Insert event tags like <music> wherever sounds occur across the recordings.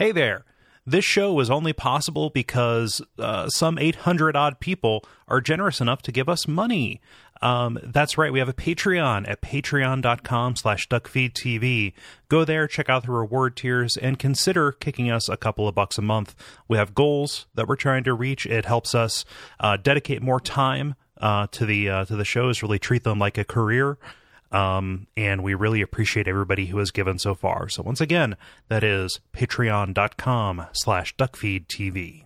Hey there. This show is only possible because uh, some 800 odd people are generous enough to give us money. Um, that's right. We have a Patreon at patreon.com slash duckfeedtv. Go there, check out the reward tiers, and consider kicking us a couple of bucks a month. We have goals that we're trying to reach. It helps us uh, dedicate more time uh, to the uh, to the shows, really treat them like a career. Um, and we really appreciate everybody who has given so far. So once again, that is patreon.com slash duckfeedtv.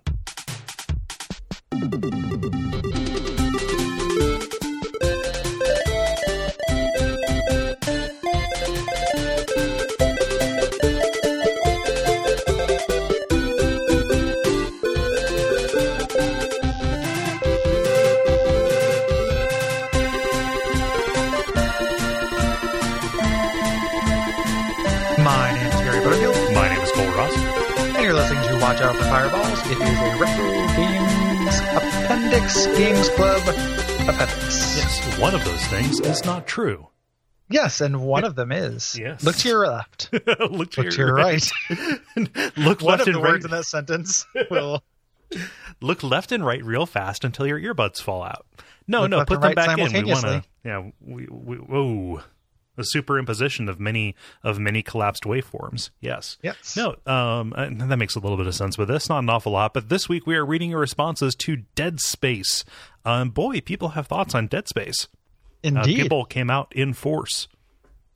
Listening to Watch Out for Fireballs. It is a Retro Games Appendix Games Club Appendix. Yes, one of those things is not true. Yes, and one of them is. Yes. Look to your left. <laughs> Look to Look to your right. <laughs> Look one left of the and right. words in that sentence <laughs> will Look left and right real fast until your earbuds fall out. No, Look no, put them right back in. We want to. Yeah, we, we whoa. The superimposition of many of many collapsed waveforms. Yes. Yes. No, um, uh, that makes a little bit of sense with this. Not an awful lot, but this week we are reading your responses to Dead Space. Um, boy, people have thoughts on Dead Space. Uh, Indeed. people came out in force.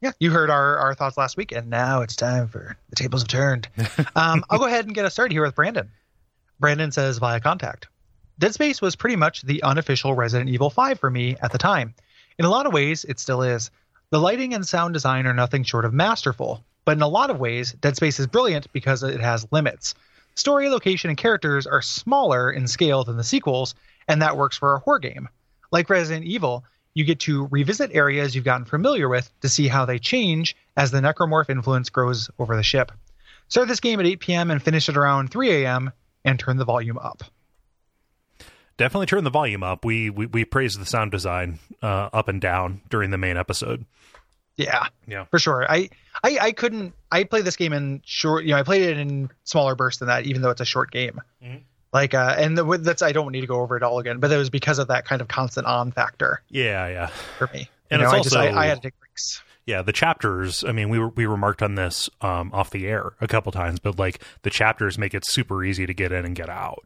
Yeah, you heard our, our thoughts last week, and now it's time for the tables have turned. <laughs> Um, I'll go ahead and get us started here with Brandon. Brandon says via contact Dead Space was pretty much the unofficial Resident Evil 5 for me at the time. In a lot of ways, it still is. The lighting and sound design are nothing short of masterful, but in a lot of ways, Dead Space is brilliant because it has limits. Story, location, and characters are smaller in scale than the sequels, and that works for a horror game. Like Resident Evil, you get to revisit areas you've gotten familiar with to see how they change as the necromorph influence grows over the ship. Start this game at 8 p.m. and finish it around 3 a.m. and turn the volume up. Definitely turn the volume up. We we, we praised the sound design uh, up and down during the main episode. Yeah, Yeah. for sure. I, I I couldn't. I played this game in short. You know, I played it in smaller bursts than that, even though it's a short game. Mhm. Like, uh, and the, that's I don't need to go over it all again, but it was because of that kind of constant on factor Yeah, yeah. for me. And you know, it's I just I, I had to take breaks. Yeah, the chapters. I mean, we were, we remarked on this um, off the air a couple times, but like the chapters make it super easy to get in and get out.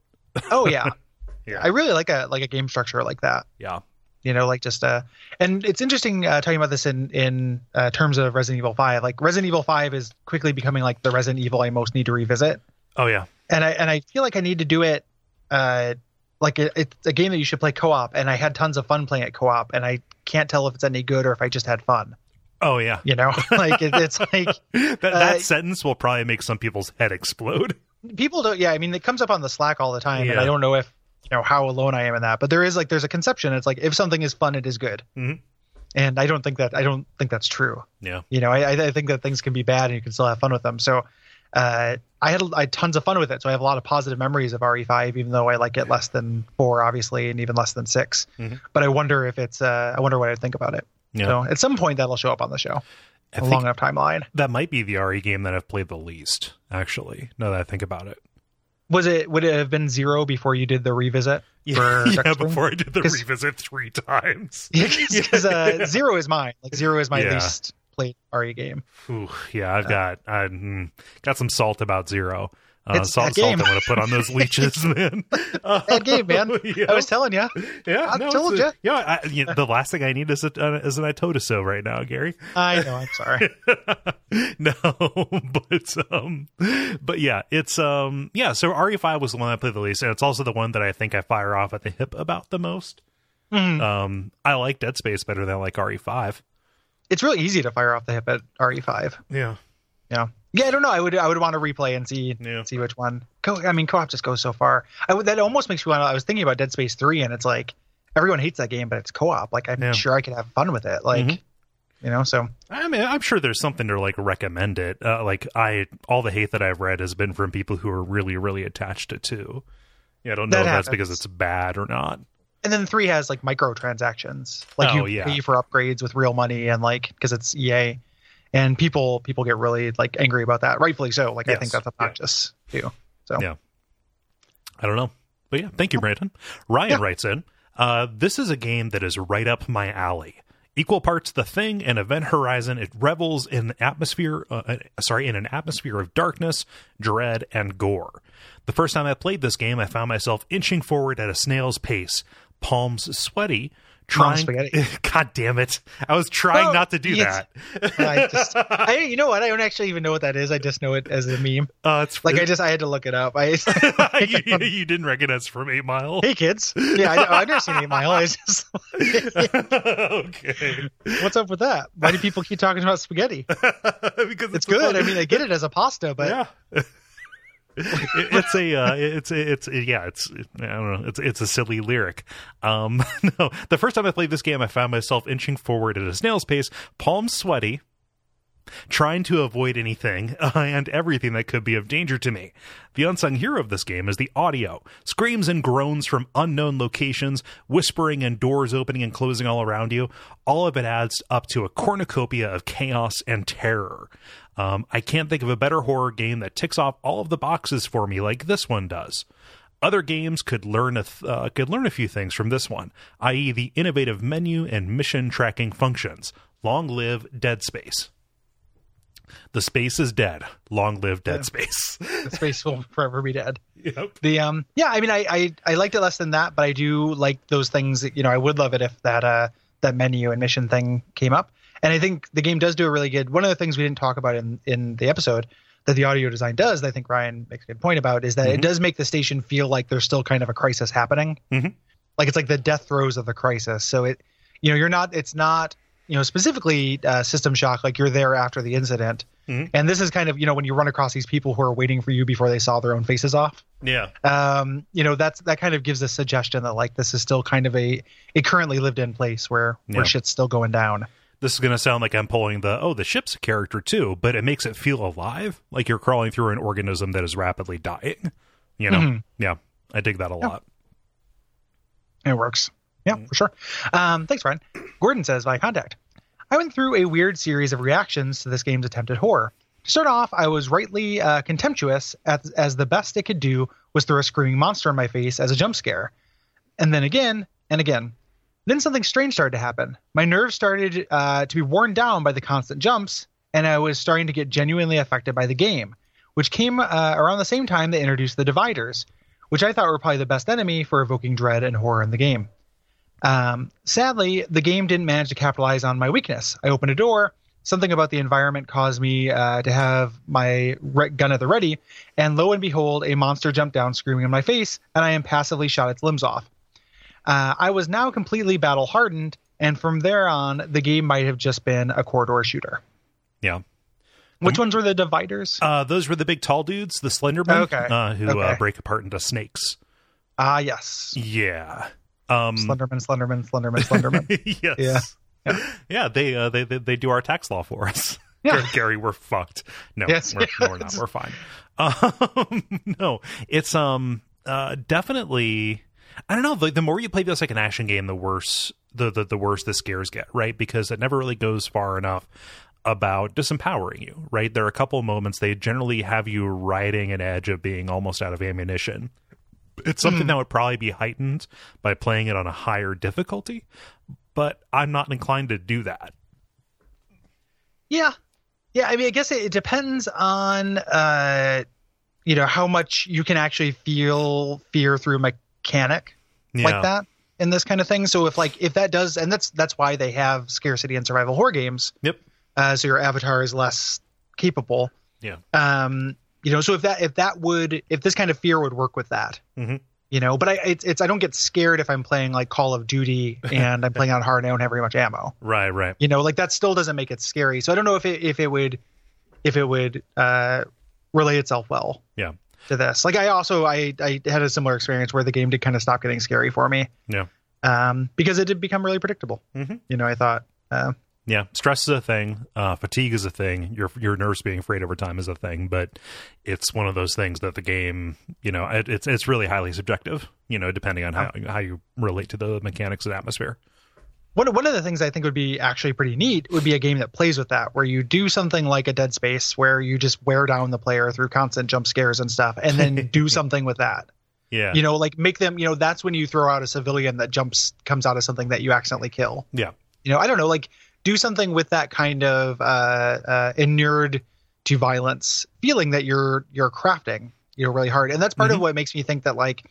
Oh yeah. <laughs> Yeah. I really like a like a game structure like that. Yeah, you know like just uh and it's interesting uh talking about this in in uh, terms of resident evil 5 like resident evil 5 is quickly becoming like the resident evil i most need to revisit. Oh yeah, and i and i feel like i need to do it uh like it, it's a game that you should play co-op. And i had tons of fun playing it co-op. And i can't tell if it's any good or if i just had fun. Oh yeah. you know? <laughs> Like it, it's like <laughs> That that Uh, sentence will probably make some people's head explode. people don't yeah i mean it comes up on the slack all the time. And i don't know if you know how alone i am in that. But there is like there's a conception. It's like if something is fun it is good. Mhm. and i don't think that i don't think that's true. Yeah, you know I, I think that things can be bad and you can still have fun with them. So uh, I, had, I had tons of fun with it. So i have a lot of positive memories of re5 even though i like it less than four obviously and even less than 6 Mhm. but i wonder if it's uh, i wonder what i'd think about it. Yeah. so at some point that'll show up on the show. I a long enough timeline. that might be the RE game that I've played the least. Actually, now that I think about it. Was it would it have been zero before you did the revisit Yeah, for <laughs> yeah before I did the revisit three times. <laughs> because uh, <laughs> zero is mine like zero is my Yeah. least played re game Ooh, yeah, I've got I mm, got some salt about zero. Uh, It's that salt. game. I'm going to put on those <laughs> leeches, man. <laughs> that <laughs> game man Yeah. i was telling you Yeah, I no, told ya. Yeah, I, you know, the last thing I need is a uh, is an itotoso right now, Gary. i know i'm sorry no, but um, but yeah, it's um, yeah. So RE5 was the one I played the least, and it's also the one that I think I fire off at the hip about the most. Mhm. Um, I like Dead Space better than I like RE5. it's really easy to fire off the hip at re5 Yeah, Yeah. Yeah, I don't know. I would I would want to replay and see Yeah. see which one. Co- I mean, co-op just goes so far. I would that almost makes me want. to I was thinking about Dead Space three, and it's like everyone hates that game, but it's co-op. Like I'm Yeah. sure I could have fun with it. Like Mhm. you know, so I mean, I'm sure there's something to like recommend it. Uh, like I, all the hate that I've read has been from people who are really, really attached to two. Yeah, I don't know That if that's because it's bad or not. and then three has like microtransactions. Like Oh, you yeah. pay for upgrades with real money, and like because it's EA. And people people get really like angry about that, rightfully so. Like I think that's obnoxious too. So Yeah. I don't know. But yeah, thank you, Brandon. Ryan Yeah. writes in uh, This is a game that is right up my alley. Equal parts The Thing and Event Horizon, it revels in atmosphere. Uh, uh, sorry, in an atmosphere of darkness, dread, and gore. The first time I played this game, I found myself inching forward at a snail's pace, palms sweaty, trying. spaghetti. <laughs> God damn it! I was trying Oh, not to do that. I just, <laughs> I, you know what? I don't actually even know what that is. I just know it as a meme. Uh, it's Like I just, I had to look it up. I, <laughs> you, you didn't recognize from Eight Mile. hey kids, yeah, I, I've never seen Eight Mile. I just, okay. what's up with that? Why do people keep talking about spaghetti? because It's good. I mean, I get it as a pasta, but yeah. It- it's a uh, it's it's yeah it's I don't know it's it's a silly lyric. Um, <laughs> no, the first time I played this game, I found myself inching forward at a snail's pace, palms sweaty, trying to avoid anything uh, <laughs> and everything that could be of danger to me. The unsung hero of this game is the audio. Screams and groans from unknown locations, whispering and doors opening and closing all around you. All of it adds up to a cornucopia of chaos and terror. Um, I can't think of a better horror game that ticks off all of the boxes for me like this one does. Other games could learn a th- uh, could learn a few things from this one, i.e., the innovative menu and mission tracking functions. Long live Dead Space. The space is dead. Long live Dead Space. <laughs> the space will forever be dead. yep. The um, yeah, I mean, I, I I liked it less than that, but I do like those things. That, you know, I would love it if that uh that menu and mission thing came up. And I think the game does do a really good. One of the things we didn't talk about in in the episode that the audio design does, that I think Ryan makes a good point about, is that Mhm. it does make the station feel like there's still kind of a crisis happening. Mhm. Like it's like the death throes of the crisis. So it, you know, you're not. It's not. You know, specifically uh, system shock. Like you're there after the incident, Mhm. and this is kind of you know when you run across these people who are waiting for you before they saw their own faces off Yeah. um, you know that's that kind of gives a suggestion that like this is still kind of a a currently lived in place where Yeah. where shit's still going down. This is going to sound like I'm pulling the oh the ship's a character too, but it makes it feel alive, like you're crawling through an organism that is rapidly dying. You know? Mhm. Yeah. I dig that a lot. It works. Yeah, Mm-hmm. for sure. Um, thanks, Brian. Gordon says by contact. I went through a weird series of reactions to this game's attempted horror. To start off, I was rightly uh, contemptuous as, as the best it could do was throw a screaming monster in my face as a jump scare. And then again and again. Then something strange started to happen. My nerves started uh, to be worn down by the constant jumps, and I was starting to get genuinely affected by the game, which came uh, around the same time they introduced the dividers, which I thought were probably the best enemy for evoking dread and horror in the game. Um, sadly, the game didn't manage to capitalize on my weakness. I opened a door. Something about the environment caused me uh, to have my re- gun at the ready, and lo and behold, a monster jumped down, screaming in my face, and I impassively shot its limbs off. Uh, I was now completely battle hardened, and from there on, the game might have just been a corridor shooter. Yeah. Which ones were the dividers? Uh, those were the big tall dudes, the Slendermen, Okay. uh, who uh, Okay. break apart into snakes. Ah, yes. Yeah. Um, Slenderman, Slenderman, Slenderman, Slenderman. <laughs> yes. Yeah. Yeah. they, uh, they they they do our tax law for us. Yeah. <laughs> Gary, we're fucked. No, Yes, we're, no, we're not. We're fine. <laughs> Um, no, it's um uh definitely. I don't know. The, the more you play this like an action game, the worse the, the the worse the scares get, right? Because it never really goes far enough about disempowering you, right? There are a couple of moments they generally have you riding an edge of being almost out of ammunition. It's something that would probably be heightened by playing it on a higher difficulty, but I'm not inclined to do that. Yeah. Yeah, I mean I guess it, it depends on uh you know how much you can actually feel fear through a mechanic Yeah. like that in this kind of thing. So if like if that does and that's that's why they have scarcity and survival horror games. Yep. Uh so your avatar is less capable. Yeah. Um you know, so if that if that would if this kind of fear would work with that. Mhm. You know, but I it's, it's I don't get scared if I'm playing like Call of Duty <laughs> and I'm playing on hard and I don't have very much ammo Right, right. you know like that still doesn't make it scary so i don't know if it if it would if it would uh relay itself well Yeah. To this like i also i i had a similar experience where the game did kind of stop getting scary for me Yeah. um because it did become really predictable Mhm. you know i thought uh Yeah, stress is a thing. Uh, fatigue is a thing. Your your nerves being afraid over time is a thing. But it's one of those things that the game, you know, it, it's it's really highly subjective. You know, depending on how how you relate to the mechanics and atmosphere. One one of the things I think would be actually pretty neat would be a game that plays with that, where you do something like a Dead Space, where you just wear down the player through constant jump scares and stuff, and then <laughs> do something with that. Yeah. You know, like make them. You know, that's when you throw out a civilian that jumps comes out of something that you accidentally kill. yeah. You know, I don't know, like do something with that kind of uh, uh, inured to violence feeling that you're you're crafting. You know, really hard, and that's part of Mhm. what makes me think that like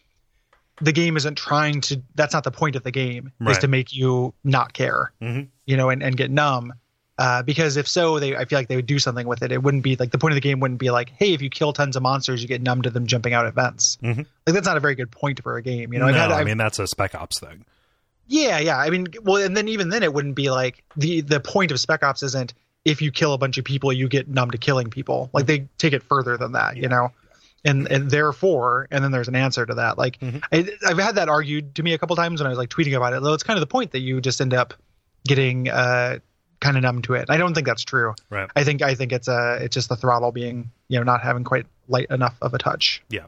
the game isn't trying to. That's not the point of the game is to make you not care Mhm. you know, and, and get numb. Uh, because if so, they I feel like they would do something with it. It wouldn't be like the point of the game wouldn't be like, hey, if you kill tons of monsters, you get numb to them jumping out at vents. Mhm. Like that's not a very good point for a game. You know, no, had, I mean that's a Spec Ops thing. yeah, yeah. I mean, well, and then even then, it wouldn't be like the the point of Spec Ops isn't if you kill a bunch of people, you get numb to killing people. Like they take it further than that, you know. And and therefore, and then there's an answer to that. Like Mhm. I, I've had that argued to me a couple times when I was like tweeting about it. Though it's kind of the point that you just end up getting uh kind of numb to it. I don't think that's true. Right. I think I think it's uh it's just the throttle being you know not having quite light enough of a touch. Yeah.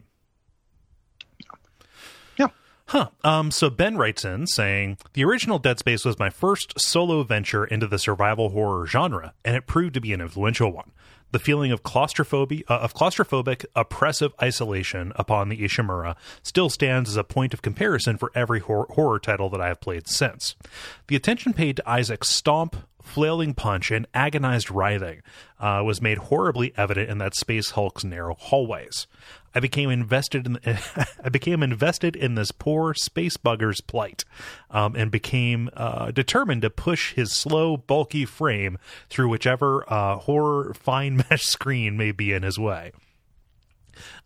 Yeah. Huh. Um, so Ben writes in saying the original Dead Space was my first solo venture into the survival horror genre, and it proved to be an influential one. The feeling of claustrophobia, uh, of claustrophobic, oppressive isolation upon the Ishimura still stands as a point of comparison for every hor- horror title that I have played since. The attention paid to Isaac's stomp, flailing punch, and agonized writhing uh, was made horribly evident in that Space Hulk's narrow hallways. I became invested in <laughs> I became invested in this poor space bugger's plight, um, and became uh, determined to push his slow, bulky frame through whichever uh, horror fine <laughs> mesh screen may be in his way.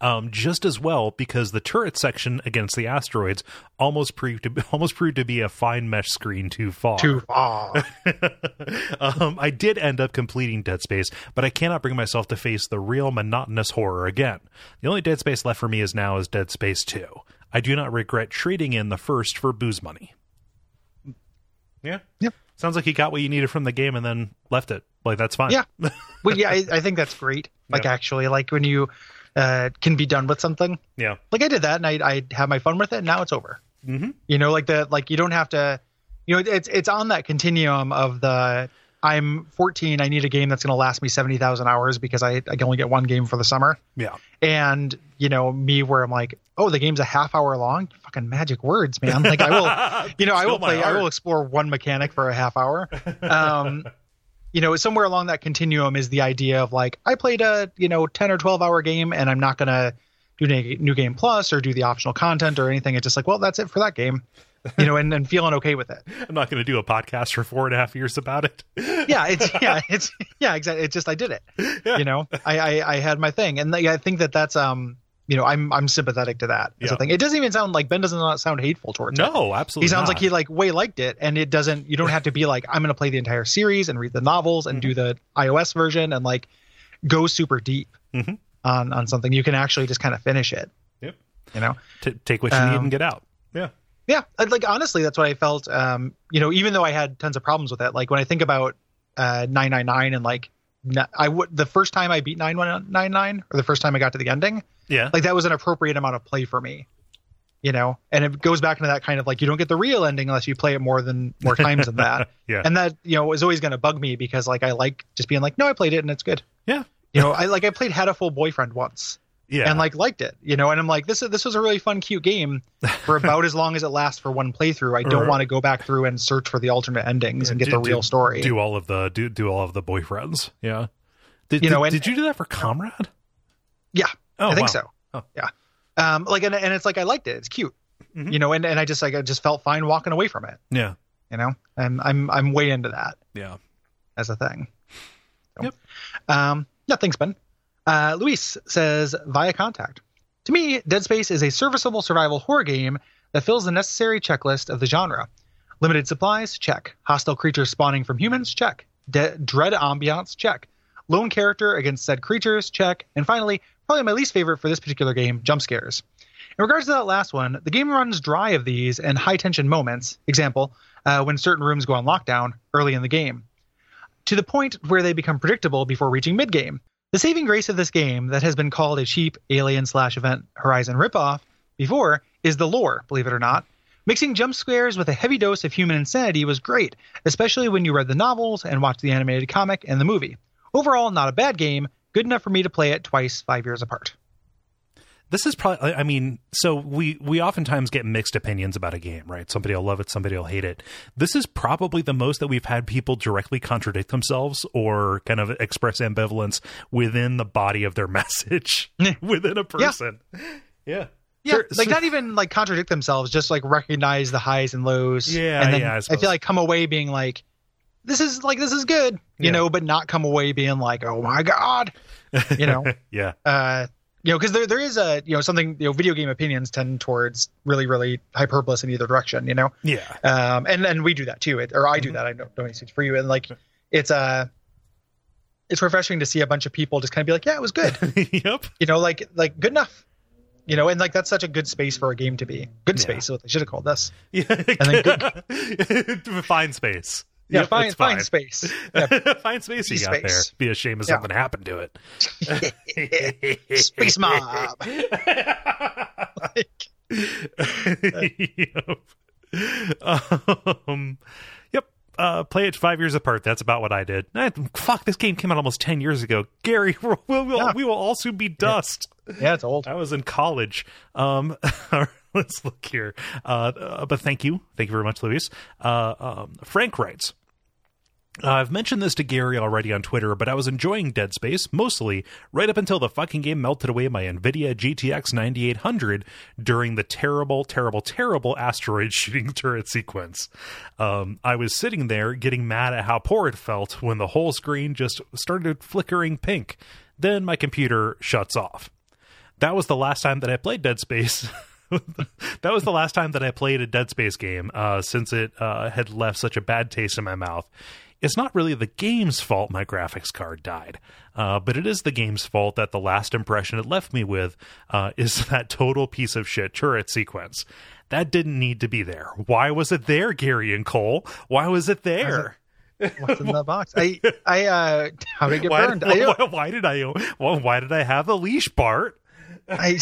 Um, just as well because the turret section against the asteroids almost proved to <laughs> almost proved to be a fine mesh screen too far. Too <laughs> far. um, I did end up completing Dead Space, but I cannot bring myself to face the real monotonous horror again. The only Dead Space left for me is now is Dead Space 2. I do not regret trading in the first for booze money. Yeah. Yep. Sounds like you got what you needed from the game and then left it. Like that's fine. Yeah. <laughs> well, yeah, I, I think that's great. Like Yeah. actually, like when you uh, can be done with something. Yeah. Like I did that, and I I had my fun with it. And now it's over. Mhm. You know, like the like you don't have to. You know, it's it's on that continuum of the. I'm 14. I need a game that's going to last me 70,000 hours because I, I can only get one game for the summer. Yeah. And, you know, me where I'm like, oh, the game's a half hour long. Fucking magic words, man. Like I will, <laughs> you know, I will play, I will explore one mechanic for a half hour. Um, <laughs> you know, somewhere along that continuum is the idea of like, I played a, you know, 10 or 12 hour game and I'm not going to do a new game plus or do the optional content or anything. It's just like, well, that's it for that game, you know, and, and feeling okay with it. <laughs> I'm not going to do a podcast for four and a half years about it. <laughs> Yeah. It's, yeah, <laughs> it's, yeah, exactly. It's just, I did it, you know, I, I, I had my thing. And I think that that's, um, you know, I'm, I'm sympathetic to that Yeah. a thing. It doesn't even sound like Ben doesn't not sound hateful towards it. No, absolutely. he sounds not. like he like way liked it and it doesn't you don't have to be like i'm going to play the entire series and read the novels and do Mm-hmm. the ios version and like go super deep Mhm. on on something you can actually just kind of finish it Yep. you know T- take what you need Um, and get out. Yeah. yeah I'd- like honestly that's what i felt um you know even though i had tons of problems with it like when i think about uh 999 and like I would the first time i beat 999 or the first time i got to the ending Yeah. like that was an appropriate amount of play for me you know and it goes back into that kind of like you don't get the real ending unless you play it more than more times than that <laughs> Yeah. and that you know is always going to bug me because like i like just being like no i played it and it's good yeah. you know i like i played Hatoful boyfriend once Yeah. and like liked it you know and i'm like this is this was a really fun cute game for <laughs> about as long as it lasts for one playthrough i don't Right. want to go back through and search for the alternate endings and get do- the real do- story Do all of the do do all of the boyfriends. Yeah. Did, You know, and- did you do that for Comrade? yeah Oh, I think wow. so. Oh. Yeah. Um, like, and, and it's like I liked it. It's cute, Mhm. you know, and, and I just like I just felt fine walking away from it. Yeah. You know, and I'm I'm way into that Yeah. as a thing. So, Yep. Um, yeah, thanks, Ben. Uh, Luis says via contact. To me, Dead Space is a serviceable survival horror game that fills the necessary checklist of the genre. Limited supplies, check. Hostile creatures spawning from humans, check. De- dread ambiance, check. Lone character against said creatures, check. And finally, probably my least favorite for this particular game, jump scares. In regards to that last one, the game runs dry of these and high tension moments. Example, uh, when certain rooms go on lockdown early in the game, to the point where they become predictable before reaching mid game. The saving grace of this game, that has been called a cheap Alien slash Event Horizon ripoff before, is the lore, believe it or not. Mixing jump scares with a heavy dose of human insanity was great, especially when you read the novels and watched the animated comic and the movie. Overall, not a bad game, good enough for me to play it twice, five years apart. this is probably i mean so we we oftentimes get mixed opinions about a game right? Somebody will love it somebody will hate it. This is probably the most that we've had people directly contradict themselves or kind of express ambivalence within the body of their <laughs> message <laughs> within a person. Yeah. Yeah, Sure, like not even like contradict themselves, just like recognize the highs and lows. Yeah, and then yeah, I I, feel like come away being like, this is like this is good, you Yeah. know, but not come away being like, oh my god, you know, <laughs> yeah. Uh, you know, because there there is a you know something you know video game opinions tend towards really really hyperbolous in either direction, you know, yeah. Um, and and we do that too, it, or I Mm-hmm. do that. I don't don't speak for you, and like it's uh it's refreshing to see a bunch of people just kind of be like, yeah, it was good. <laughs> Yep. You know like like good enough you know and like that's such a good space for a game to be. Good Yeah. space is what they should have called this. <laughs> Yeah. And then good... fine space yeah Yep, find <laughs> find space yeah. fine space you got there be a shame if Yeah. something happened to it <laughs> space mob like, <laughs> yep. Um, yep. Uh, play it five years apart. That's about what I did. Eh, fuck, this game came out almost ten years ago. Gary, we'll, we'll, Yeah. we will all soon be dust. yeah it's old I was in college. Um, let's look here. Uh, uh, but thank you, thank you very much, Luis. Uh, um, Frank writes. Uh, I've mentioned this to Gary already on Twitter, but I was enjoying Dead Space mostly right up until the fucking game melted away my NVIDIA GTX 9800 during the terrible, terrible, terrible asteroid <laughs> shooting turret sequence. Um, I was sitting there getting mad at how poor it felt when the whole screen just started flickering pink. Then my computer shuts off. That was the last time that I played Dead Space. <laughs> <laughs> that was the last time that I played a Dead Space game uh, since it uh, had left such a bad taste in my mouth. It's not really the game's fault my graphics card died, uh, but it is the game's fault that the last impression it left me with uh, is <laughs> that total piece of shit turret sequence. That didn't need to be there. Why was it there, Gary and Kole? Why was it there? <laughs> what's in the box i i uh how did it get Why, burned why, why did I? Why did I have the leash, Bart? I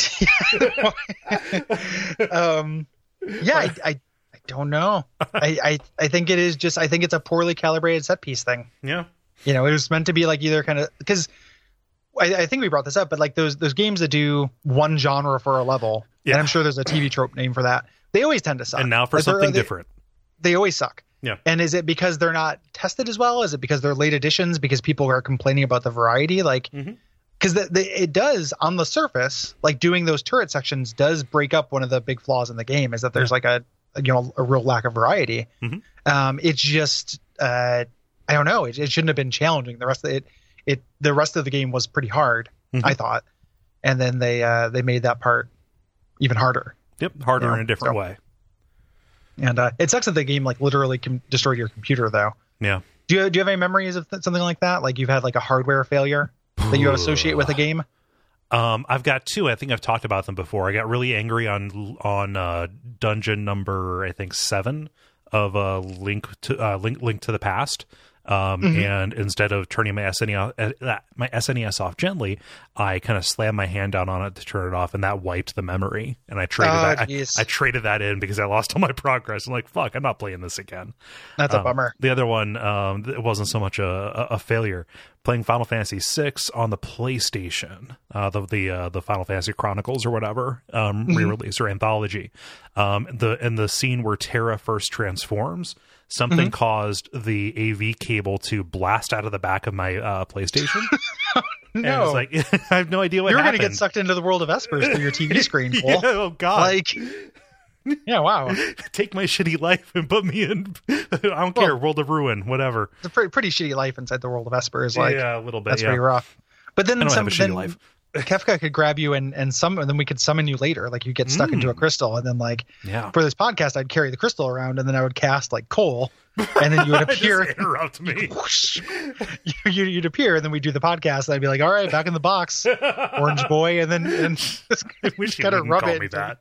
<laughs> um yeah I, I i don't know I, I i think it is just i think it's a poorly calibrated set piece thing Yeah, you know it was meant to be like either kind of because I, I think we brought this up but like those those games that do one genre for a level Yeah. and i'm sure there's a tv trope name for that they always tend to suck and now for Like, something they, different. they always suck Yeah. and is it because they're not tested as well is it because they're late editions because people are complaining about the variety like Mhm. Because it does on the surface like doing those turret sections does break up one of the big flaws in the game is that there's like a, a, you know a real lack of variety. Mhm. um it's just uh i don't know. It, it shouldn't have been challenging. The rest of it it the rest of the game was pretty hard Mhm. i thought. And then they uh they made that part even harder. Yep, harder Yeah, in a different so- way. and uh it sucks that the game like literally com- destroyed your computer though. Yeah. do you do you have any memories of th- something like that? Like you've had like a hardware failure that you associate with a game Um, I've got two. I think I've talked about them before. I got really angry on on uh, dungeon number I think seven of uh, Link to uh, Link Link to the Past. Um, Mm-hmm. and instead of turning my SNES uh, my SNES off gently, I kind of slammed my hand down on it to turn it off, and that wiped the memory. And I traded Oh, that. I. I traded that in because I lost all my progress. I'm like, fuck, I'm not playing this again. that's a Um, bummer The other one, um, it wasn't so much a, a, a failure. Playing Final Fantasy VI on the PlayStation, uh, the the uh, the Final Fantasy Chronicles or whatever um, Mm-hmm. re-release or anthology. Um, the and the scene where Terra first transforms, something Mm-hmm. caused the AV cable to blast out of the back of my uh, PlayStation. <laughs> And no like <laughs> I have no idea what you're gonna get sucked into the world of espers through your tv <laughs> screen Yeah, oh God! like <laughs> yeah wow Take my shitty life and put me in. <laughs> I don't care. World of Ruin, whatever. it's a pretty, pretty shitty life inside the world of espers like yeah, a little bit. that's yeah. pretty rough but then I don't some have a shitty then life. Kefka could grab you and and summon, and then we could summon you later. Like you get stuck into a Mm. crystal, and then like Yeah. for this podcast, I'd carry the crystal around, and then I would cast like Kole, and then you would <laughs> appear. Interrupt me. <laughs> whoosh, <laughs> you, you'd appear, and then we'd do the podcast. And I'd be like, "All right, back in the box, Orange Boy," and then and just, I wish you rub call it me that.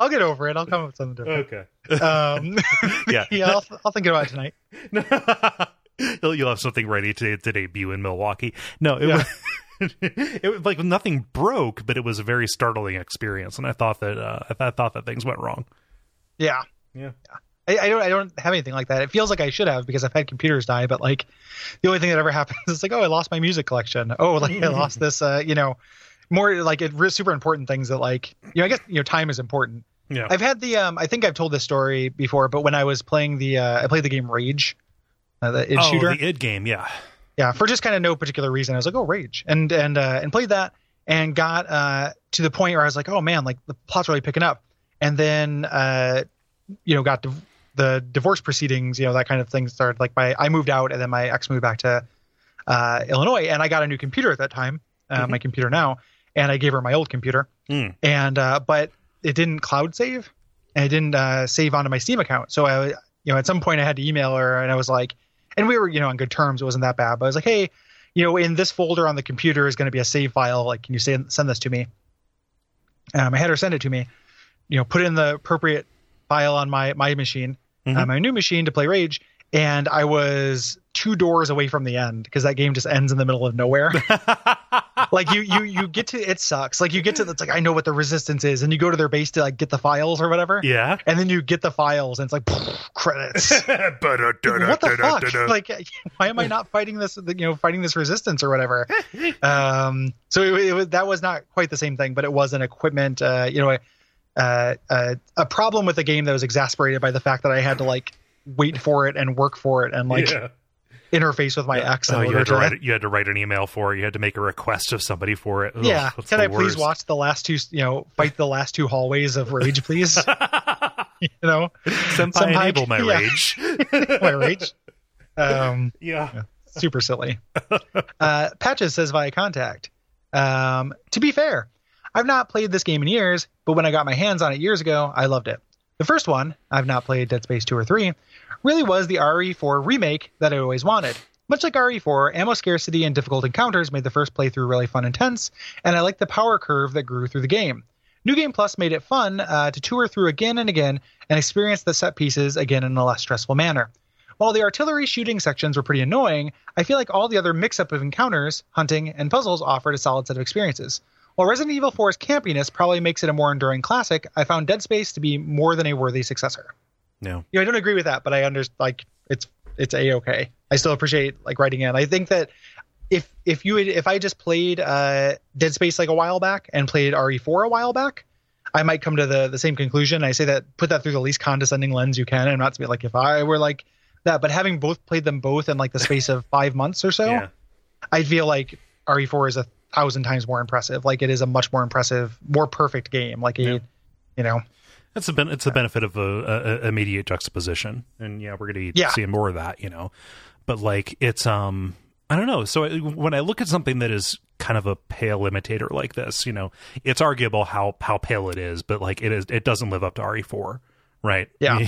I'll get over it. I'll come up with something different. okay. Um, Yeah. yeah, I'll, I'll think about it tonight. You'll, <laughs> you'll have something ready to, to debut in Milwaukee. No, it Yeah. was. <laughs> it was like nothing broke, but it was a very startling experience, and I thought that uh, I, th- I thought that things went wrong. Yeah. Yeah. I, I don't I don't have anything like that. It feels like I should have because I've had computers die, but like the only thing that ever <laughs> happens is like, oh, I lost my music collection. Oh, like I lost this. Uh, you know, more like it re- super important things that like you know I guess you know time is important. Yeah. I've had the um I think I've told this story before, but when I was playing the uh, I played the game Rage, uh, the id oh, shooter. the id game. Yeah. yeah, for just kind of no particular reason. I was like, oh, Rage, and and uh, and played that, and got uh, to the point where I was like, oh man, like the plot's really picking up, and then uh, you know got div- the divorce proceedings, you know that kind of thing started. Like my I moved out, and then my ex moved back to uh, Illinois, and I got a new computer at that time, uh, my computer now, and I gave her my old computer, Mm. and uh, but it didn't cloud save, and it didn't uh, save onto my Steam account. So I, you know, at some point I had to email her, and I was like, and we were, you know, on good terms. It wasn't that bad, but I was like, hey, you know, in this folder on the computer is going to be a save file. Like, can you send send this to me? Um, I had her send it to me. You know, put in the appropriate file on my my machine, uh, Mhm. my new machine to play Rage, and I was two doors away from the end because that game just ends in the middle of nowhere. <laughs> like you you you get to it sucks. Like you get to it's like I know what the resistance is, and you go to their base to like get the files or whatever. Yeah. And then you get the files, and it's like credits. <laughs> what the fuck? Like, why am I not fighting this? You know, fighting this resistance or whatever. <laughs> um, so it, it was that was not quite the same thing, but it was an equipment. Uh, you know, a, uh, uh, a problem with the game that was exasperated by the fact that I had to like wait for it and work for it and like yeah. Interface with my ex. Oh, you had to to- write <laughs> you had to write an email for it. You had to make a request of somebody for it. Ugh, yeah, can I please watch the last two? You know, fight the last two hallways of Rage, please. <laughs> you know, Senpai, Senpai- enable my yeah. rage. <laughs> my Rage. Um, yeah. super silly. Uh, Patches says via contact. Um, to be fair, I've not played this game in years, but when I got my hands on it years ago, I loved it. The first one, I've not played Dead Space 2 or 3, really was the RE4 remake that I always wanted. Much like RE4, ammo scarcity and difficult encounters made the first playthrough really fun and tense, and I liked the power curve that grew through the game. New Game Plus made it fun uh, to tour through again and again and experience the set pieces again in a less stressful manner. While the artillery shooting sections were pretty annoying, I feel like all the other mix up of encounters, hunting, and puzzles offered a solid set of experiences. While Resident Evil 4's campiness probably makes it a more enduring classic, I found Dead Space to be more than a worthy successor. No. You know, I don't agree with that, but I understand like it's it's a okay. I still appreciate like writing in. I think that if if you had, if I just played uh, Dead Space like a while back and played RE4 a while back, I might come to the the same conclusion. I say that put that through the least condescending lens you can, and not to be like if I were like that, but having both played them both in like the space of five months or so, Yeah. I feel like RE4 is a thousand times more impressive. Like it is a much more impressive, more perfect game. Like a, Yeah. you know, It's a ben- it's the benefit of a, a, a immediate juxtaposition, and yeah, we're gonna Yeah. see more of that, you know. But like, it's um, I don't know. So I- when I look at something that is kind of a pale imitator like this, you know, it's arguable how how pale it is, but like it is, it doesn't live up to RE4, right? <laughs> Yeah.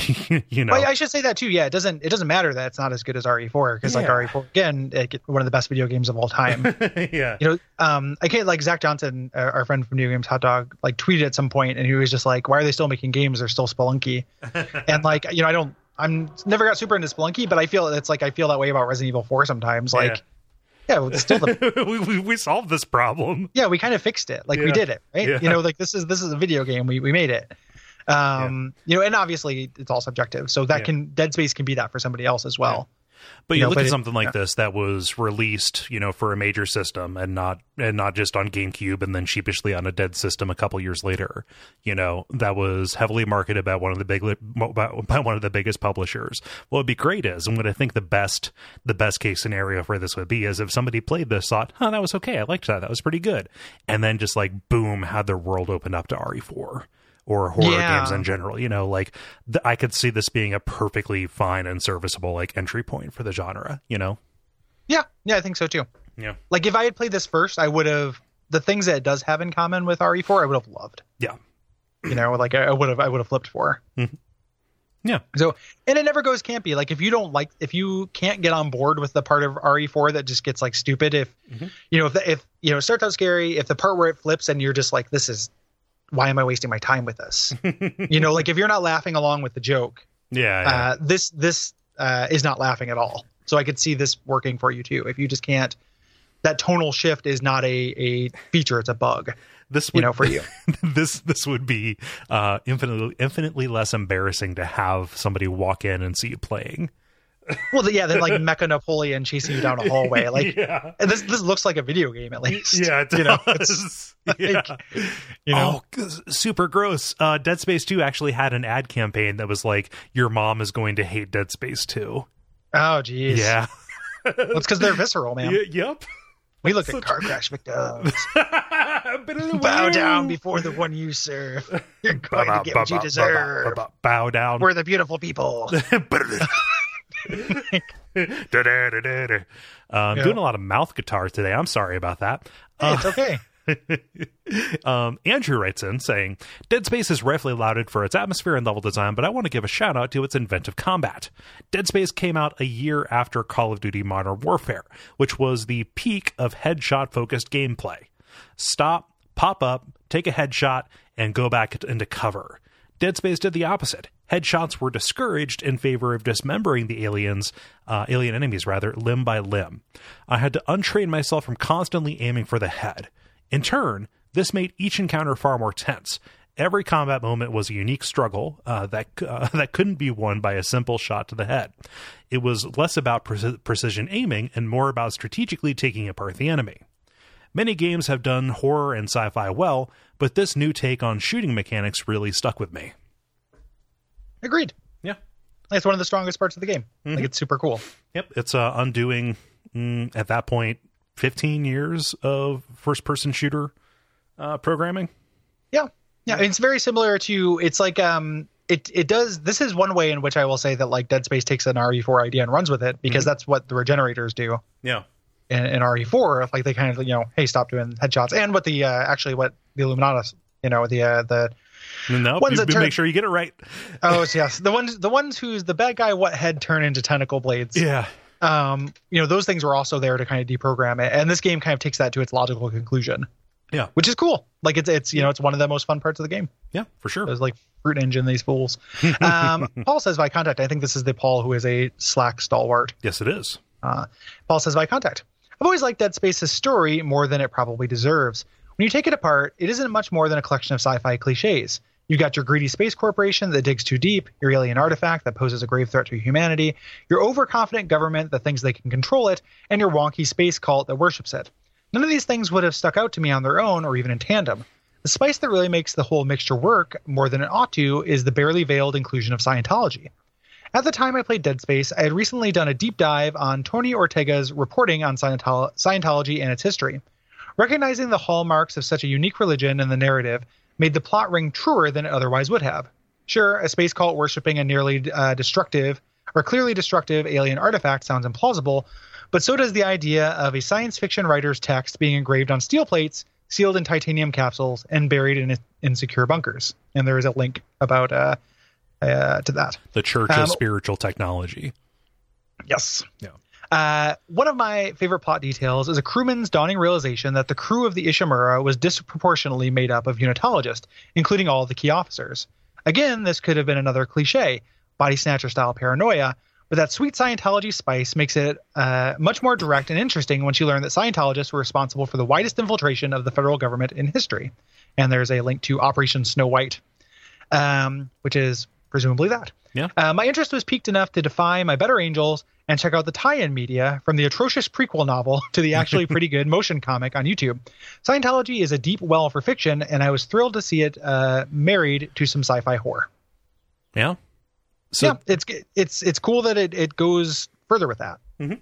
you know, Well, I should say that too. Yeah, it doesn't it doesn't matter that it's not as good as RE4 because like RE4 again, one of the best video games of all time. <laughs> yeah, you know, um, I can't like Zach Johnson, uh, our friend from New Games Hot Dog, like tweeted at some point, and he was just like, "Why are they still making games? They're still Spelunky." <laughs> and like, you know, I don't, I'm never got super into Spelunky, but I feel it's like I feel that way about Resident Evil 4 sometimes. Like, yeah, still the we, we we solved this problem. yeah, we kind of fixed it. Like we did it, right? Yeah. You know, like this is this is a video game. We we made it. Um, you know, and obviously it's all subjective. So that Yeah. can Dead Space can be that for somebody else as well. But You you, know, look but at it- something like yeah. this that was released, you know, for a major system and not and not just on GameCube and then sheepishly on a dead system a couple years later. You know, that was heavily marketed by one of the big by by one of the biggest publishers. What would be great is, and what I think the best the best case scenario for this would be is if somebody played this, thought, "Huh, that was okay. I liked that. That was pretty good," and then just like boom, had their world opened up to RE4 or horror Yeah. games in general. You know, like th- I could see this being a perfectly fine and serviceable like entry point for the genre. You know, Yeah, yeah, I think so too. yeah, Like if I had played this first, I would have the things that it does have in common with RE4. I would have loved. yeah, You know, like I would have I would have flipped for. yeah, So and it never goes campy. Like if you don't like if you can't get on board with the part of RE4 that just gets like stupid. If Mhm. you know if the, if you know it starts out scary. If the part where it flips and you're just like this is why am I wasting my time with this? <laughs> you know, like if you're not laughing along with the joke, yeah. yeah. uh, this this uh, is not laughing at all. So I could see this working for you too. If you just can't, that tonal shift is not a a feature; it's a bug. This You would, know, for you. <laughs> this this would be uh, infinitely infinitely less embarrassing to have somebody walk in and see you playing. Well, yeah, they're like Mecha Napoleon chasing you down a hallway. <laughs> Like yeah, and this this looks like a video game at least. yeah, it does. you know, it's <laughs> yeah. you know. Oh, super gross. Uh, Dead Space 2 actually had an ad campaign that was like, "Your mom is going to hate Dead Space 2." Oh, geez. Yeah. That's because they're visceral, man. Y- yep. we look at car crash victims. <laughs> Bow Bow down before the one you serve. You're going to get what you deserve. Bow down. We're the beautiful people. Uh, I'm Yeah. doing a lot of mouth guitar today. I'm sorry about that. Hey, it's okay. <laughs> um, Andrew writes in saying, Dead Space is rightfully lauded for its atmosphere and level design, but I want to give a shout out to its inventive combat. Dead Space came out a year after Call of Duty Modern Warfare, which was the peak of headshot focused gameplay. Stop, pop up, take a headshot, and go back into cover. Dead Space did the opposite. Headshots were discouraged in favor of dismembering the aliens, uh, alien enemies rather, limb by limb. I had to untrain myself from constantly aiming for the head. In turn, this made each encounter far more tense. Every combat moment was a unique struggle uh, that uh, <laughs> that couldn't be won by a simple shot to the head. It was less about preci- precision aiming and more about strategically taking apart the enemy. Many games have done horror and sci fi well, but this new take on shooting mechanics really stuck with me. Agreed. Yeah. It's one of the strongest parts of the game. Like it's super cool. Yep. It's uh, undoing, mm, at that point, 15 years of first person shooter uh, programming. Yeah. Yeah. It's very similar to it's like um it it does this is one way in which I will say that like Dead Space takes an RE4 idea and runs with it because that's what the regenerators do Yeah. in, in RE4. Like they kind of you know, hey, stop doing headshots. And what the uh, actually what the Illuminatus, you know, the uh, the No, Ones you, that turn- make sure you get it right. oh yes, the ones the ones who's the bad guy what head turn into tentacle blades. Yeah. Um, you know, those things were also there to kind of deprogram it. And this game kind of takes that to its logical conclusion. Yeah. Which is cool. Like it's it's you know, it's one of the most fun parts of the game. Yeah, for sure. There's like fruit engine these fools. <laughs> Um, Paul says by contact. I think this is the Paul who is a Slack stalwart. Yes, it is. Uh, Paul says by contact. I've always liked Dead Space's story more than it probably deserves. When you take it apart, it isn't much more than a collection of sci-fi cliches. You got your greedy space corporation that digs too deep, your alien artifact that poses a grave threat to humanity, your overconfident government that thinks they can control it, and your wonky space cult that worships it. None of these things would have stuck out to me on their own or even in tandem. The spice that really makes the whole mixture work more than it ought to is the barely veiled inclusion of Scientology. At the time I played Dead Space, I had recently done a deep dive on Tony Ortega's reporting on Scientolo- Scientology and its history. Recognizing the hallmarks of such a unique religion in the narrative made the plot ring truer than it otherwise would have. Sure, a space cult worshipping a nearly uh, destructive or clearly destructive alien artifact sounds implausible, but so does the idea of a science fiction writer's text being engraved on steel plates, sealed in titanium capsules, and buried in insecure bunkers. And there is a link about uh, uh, to that. The Church Um, of Spiritual Technology. Yes. Yeah. Uh, one of my favorite plot details is a crewman's dawning realization that the crew of the Ishimura was disproportionately made up of unitologists, including all the key officers. Again, this could have been another cliche, body snatcher style paranoia, but that sweet Scientology spice makes it uh, much more direct and interesting once you learn that Scientologists were responsible for the widest infiltration of the federal government in history. And there's a link to Operation Snow White, um, which is presumably that. Yeah. Uh, my interest was piqued enough to defy my better angels and check out the tie-in media from the atrocious prequel novel <laughs> to the actually <laughs> pretty good motion comic on YouTube. Scientology is a deep well for fiction, and I was thrilled to see it uh, married to some sci-fi horror. Yeah. So yeah, it's it's it's cool that it, it goes further with that. Mhm.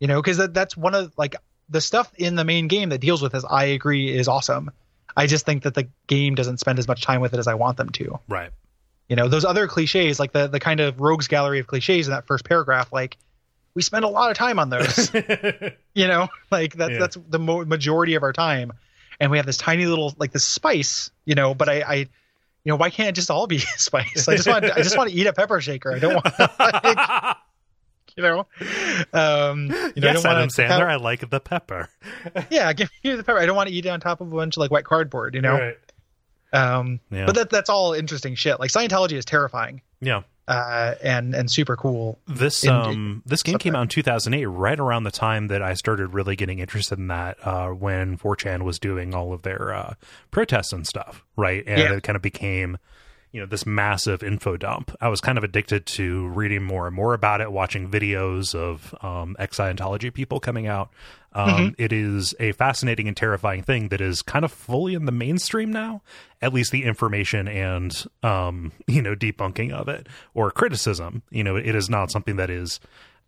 You know, because that, that's one of like the stuff in the main game that deals with this. I agree is awesome. I just think that the game doesn't spend as much time with it as I want them to. right. You know, those other cliches, like the the kind of rogues gallery of cliches in that first paragraph, like we spend a lot of time on those. <laughs> you know, like that's Yeah. that's the mo- majority of our time, and we have this tiny little like this spice. You know, but I, I you know, why can't it just all be <laughs> spice? I just want I just want to eat a pepper shaker. I don't want like, <laughs> you know, um, you know, I yes, don't Adam Sandler, have- I like the pepper. yeah, give me the pepper. I don't want to eat it on top of a bunch of like wet cardboard. You know, Right. Um, Yeah. but that that's all interesting shit. Like Scientology is terrifying. Yeah. uh, and and super cool. This um this game came out in 2008, right around the time that I started really getting interested in that. Uh, when 4chan was doing all of their uh, protests and stuff, right? And Yeah. it kind of became, you know, this massive info dump. I was kind of addicted to reading more and more about it, watching videos of um, ex Scientology people coming out. Um, Mm-hmm. it is a fascinating and terrifying thing that is kind of fully in the mainstream now. At least the information and um, <laughs> you know debunking of it or criticism. You know, it is not something that is.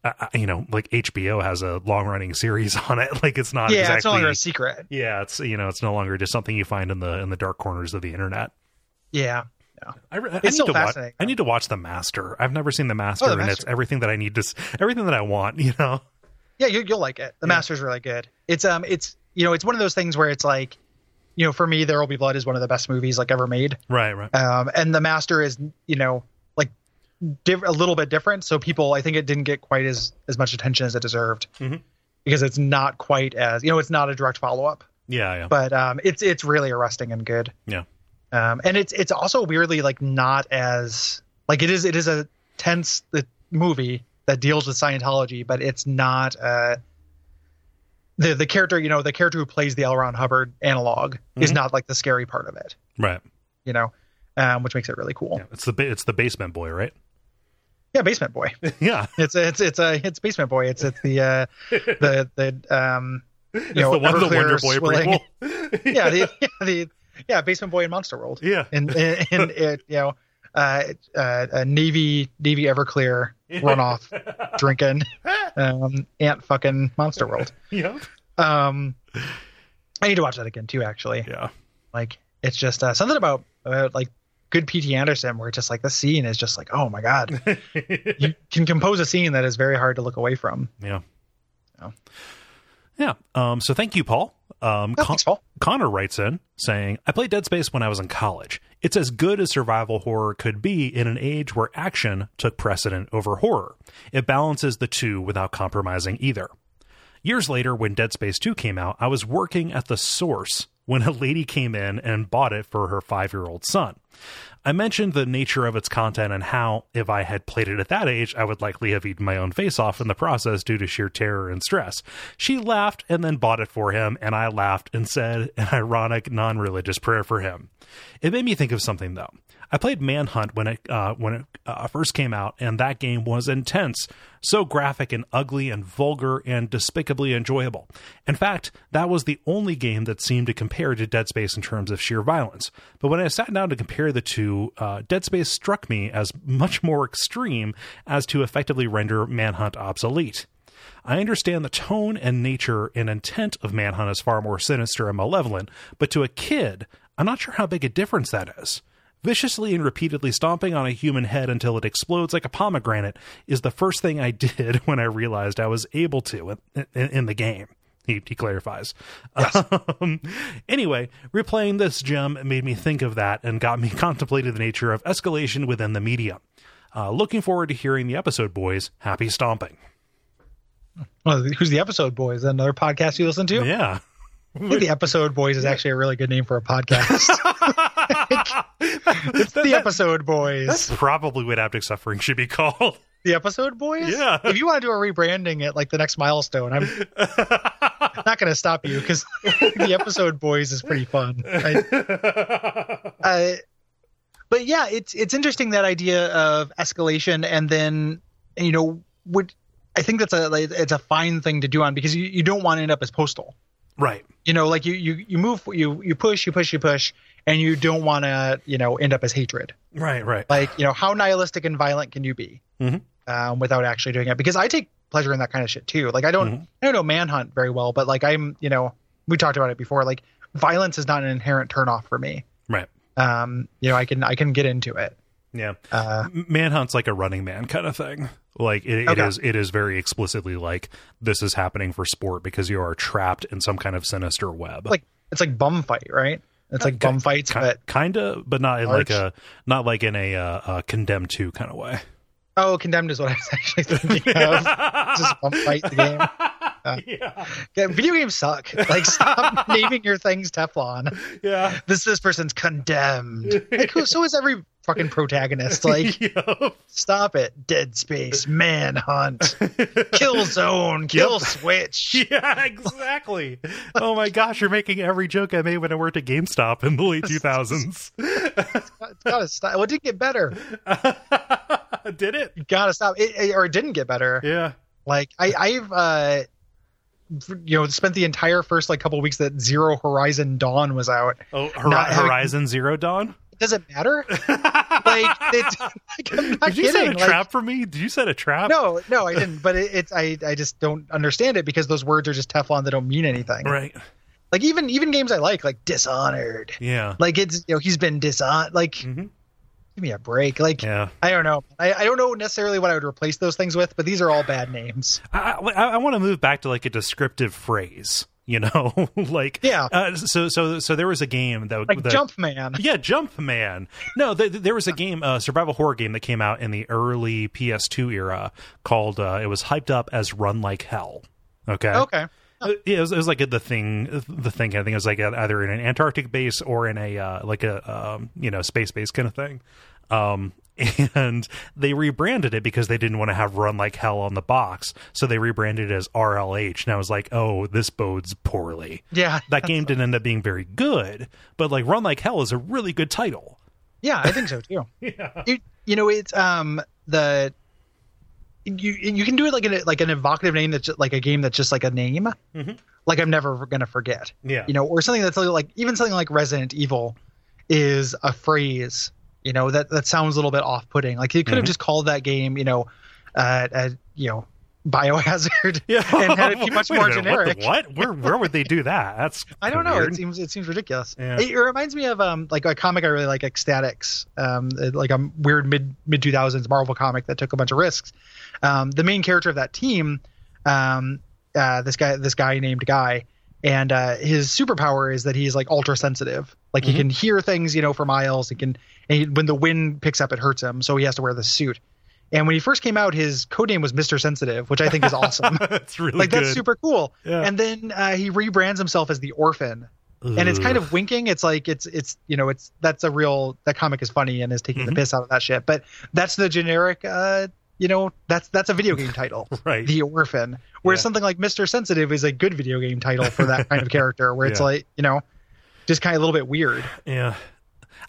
Uh, uh, you know, like HBO has a long running <laughs> series on it. Like it's not yeah, exactly. it's no longer a secret. yeah, it's you know, it's no longer just something you find in the in the dark corners of the internet. Yeah, I, re- I It's need still to watch. fascinating, I need to watch The Master. I've never seen The Master, Oh, The and it's everything that I need to, s- everything that I want. <laughs> You know, yeah, you, you'll like it. The Yeah. Master's really good. It's um, it's you know, it's one of those things where it's like, you know, for me, There Will Be Blood is one of the best movies like ever made. right, right. Um, and The Master is you know like diff- a little bit different. So people, I think it didn't get quite as as much attention as it deserved Mhm. because it's not quite as you know, it's not a direct follow up. Yeah, yeah, but um, it's it's really arresting and good. yeah. Um, and it's it's also weirdly like not as like it is it is a tense uh, movie that deals with Scientology, but it's not uh the the character you know the character who plays the L. Ron Hubbard analog is Mhm. not like the scary part of it, Right. you know, um, which makes it really cool. Yeah. It's the it's the basement boy, right? Yeah, Basement Boy. <laughs> yeah. It's it's it's a it's Basement Boy. It's it's the uh the the um <laughs> you It's know the one the Wonder Boy swilling- prequel. <laughs> yeah the yeah, the yeah Basement Boy in Monster World. yeah. <laughs> and and, and it, you know uh, uh, a navy navy everclear runoff <laughs> drinking um ant fucking monster world Yeah. um i need to watch that again too actually Yeah. like it's just uh, something about about like good pt anderson where it's just like the scene is just like oh my god <laughs> you can compose a scene that is very hard to look away from yeah. Oh. Yeah. Um, so thank you, Paul. Um, Con- Connor writes in saying, I played Dead Space when I was in college. It's as good as survival horror could be in an age where action took precedent over horror. It balances the two without compromising either. Years later, when Dead Space 2 came out, I was working at the source when a lady came in and bought it for her five year old son. I mentioned the nature of its content and how, if I had played it at that age, I would likely have eaten my own face off in the process due to sheer terror and stress. She laughed and then bought it for him, and I laughed and said an ironic, non religious prayer for him. It made me think of something, though. I played Manhunt when it uh, when it uh, first came out, and that game was intense, so graphic and ugly and vulgar and despicably enjoyable. In fact, that was the only game that seemed to compare to Dead Space in terms of sheer violence. But when I sat down to compare the two, uh, Dead Space struck me as much more extreme as to effectively render Manhunt obsolete. I understand the tone and nature and intent of Manhunt is far more sinister and malevolent, but to a kid, I'm not sure how big a difference that is. Viciously and repeatedly stomping on a human head until it explodes like a pomegranate is the first thing I <laughs> did when I realized I was able to in, in, in the game. He, he clarifies. <laughs> Um, anyway, replaying this gem made me think of that and got me <laughs> contemplating the nature of escalation within the medium. Uh, looking forward to hearing the episode, boys. Happy stomping. well, who's the episode boys Is that another podcast you listen to Yeah. The episode boys is actually a really good name for a podcast <laughs> it's the episode boys That's probably what Abject Suffering should be called. <laughs> the episode boys Yeah. if you want to do a rebranding at like the next milestone i'm <laughs> not going to stop you because the episode boys is pretty fun I- uh, but yeah it's it's interesting that idea of escalation and then you know would i think that's a like, it's a fine thing to do on because you, you don't want to end up as postal right. you know like you you you move you you push you push you push and you don't want to you know end up as hatred Right, right. like you know how nihilistic and violent can you be Mhm. um, without actually doing it because i take pleasure in that kind of shit too like i don't Mhm. i don't know manhunt very well but like i'm you know we talked about it before like violence is not an inherent turnoff for me Right. um you know i can i can get into it Yeah. uh Manhunt's like a running man kind of thing. Like it, it Okay. is it is very explicitly like this is happening for sport because you are trapped in some kind of sinister web. like it's like bum fight right it's like bum fights Ki- but kinda, but not in like a not like in a uh, uh, condemned two kind of way. oh condemned is what i was actually thinking of. <laughs> Just bum fight the game <laughs> yeah, Yeah, video games suck. Like, stop <laughs> naming your things Teflon. yeah. This this person's condemned. <laughs> Like, who- so is every fucking protagonist. Like, yeah. stop it. Dead Space, Manhunt, Kill Zone, Kill Yep. Switch. Yeah, exactly. Oh my gosh, you're making every joke I made when I worked at GameStop in the late 2000s. It's gotta stop. Well, it didn't get better. Did it? You gotta stop. It, it- or it didn't get better. Yeah. Like I, I've uh, you know, spent the entire first like couple weeks that Zero Horizon Dawn was out. Oh, Hor- having- Horizon Zero Dawn? Does it matter? <laughs> like, it's, like I'm not Did you set a. Like, trap for me? Did you set a trap? no, no, I didn't. But it, it's I, I just don't understand it because those words are just Teflon that don't mean anything. Right. Like even even games I like, like Dishonored. Yeah. Like it's you know he's been dishonored. Like Mhm. Give me a break. Like Yeah. I don't know. I, I don't know necessarily what I would replace those things with, but these are all bad names. I, I, I want to move back to like a descriptive phrase, you know, <laughs> like Yeah. Uh, so so so there was a game that Like that, Jump Man. <laughs> Yeah, Jump Man. No, th- th- there was a game, a survival horror game that came out in the early PS2 era called. Uh, it was hyped up as Run Like Hell. Okay. Okay. Uh, Yeah, it was, it was like a, the thing, the thing. I think it was like either in an Antarctic base or in a uh, like a um, you know space base kind of thing. Um, <laughs> and they rebranded it because they didn't want to have Run Like Hell on the box, so they rebranded it as RLH. And I was like, oh, this bodes poorly. Yeah. That game didn't end up being very good, but like Run Like Hell is a really good title. Yeah, I think so too. <laughs> Yeah. you, you know, it's um the you you can do it like an like an evocative name that's just like a game that's just like a name. Mhm. Like I'm never gonna forget. Yeah. You know, or something that's like even something like Resident Evil is a phrase. You know that that sounds a little bit off putting. Like you could have Mhm. just called that game. You know, uh, uh you know, Biohazard. Yeah. <laughs> And had it be <laughs> much more minute, generic. What, the- what? Where where would they do that? That's <laughs> I don't know. weird. It seems it seems ridiculous. Yeah. It, it reminds me of um like a comic I really like, X-Statix, um like a weird mid mid two thousands Marvel comic that took a bunch of risks. Um, the main character of that team, um, uh, this guy this guy named Guy, and uh, his superpower is that he's like ultra sensitive. Like Mhm. he can hear things, you know, for miles. He can and he, when the wind picks up, it hurts him, so he has to wear this suit. And when he first came out, his codename was Mister Sensitive, which I think is awesome. <laughs> that's really like good. that's super cool. Yeah. And then uh, he rebrands himself as the Orphan, and it's kind of winking. It's like it's it's you know it's that's a real that comic is funny and is taking Mhm. the piss out of that shit. But that's the generic. uh you know that's that's a video game title, <laughs> right. the Orphan. Whereas Yeah. something like Mister Sensitive is a good video game title for that kind of <laughs> character, where it's Yeah. like you know just kind of a little bit weird. Yeah.